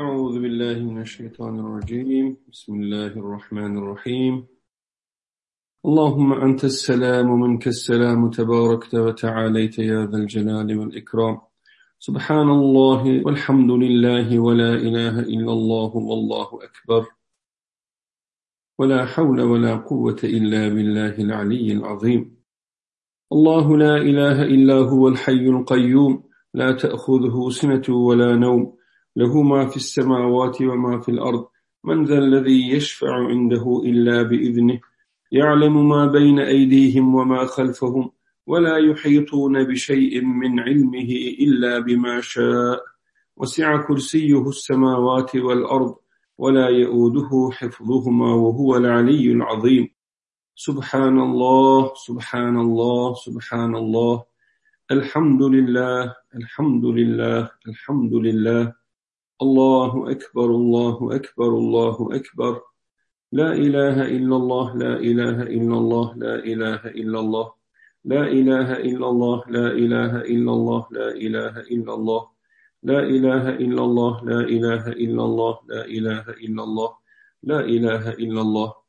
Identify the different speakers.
Speaker 1: أعوذ بالله من الشيطان الرجيم. بسم الله الرحمن الرحيم. اللهم أنت السلام ومنك السلام. تباركت وتعاليت يا ذا الجلال والإكرام. سبحان الله والحمد لله ولا إله إلا الله والله أكبر. ولا حول ولا قوة إلا بالله العلي العظيم. الله لا إله إلا هو الحي القيوم. لا تأخذه سنة ولا نوم. له ما في السماوات وما في الأرض. من ذا الذي يشفع عنده إلا بإذنه؟ يعلم ما بين أيديهم وما خلفهم ولا يحيطون بشيء من علمه إلا بما شاء. وسع كرسيه السماوات والأرض ولا يؤوده حفظهما وهو العلي العظيم. سبحان الله سبحان الله سبحان الله. الحمد لله الحمد لله الحمد لله. الله أكبر الله أكبر الله أكبر لا إله إلا الله لا إله إلا الله لا إله إلا الله لا إله إلا الله لا إله إلا الله لا إله إلا الله لا إله إلا الله لا إله إلا الله لا إله إلا الله لا إله إلا الله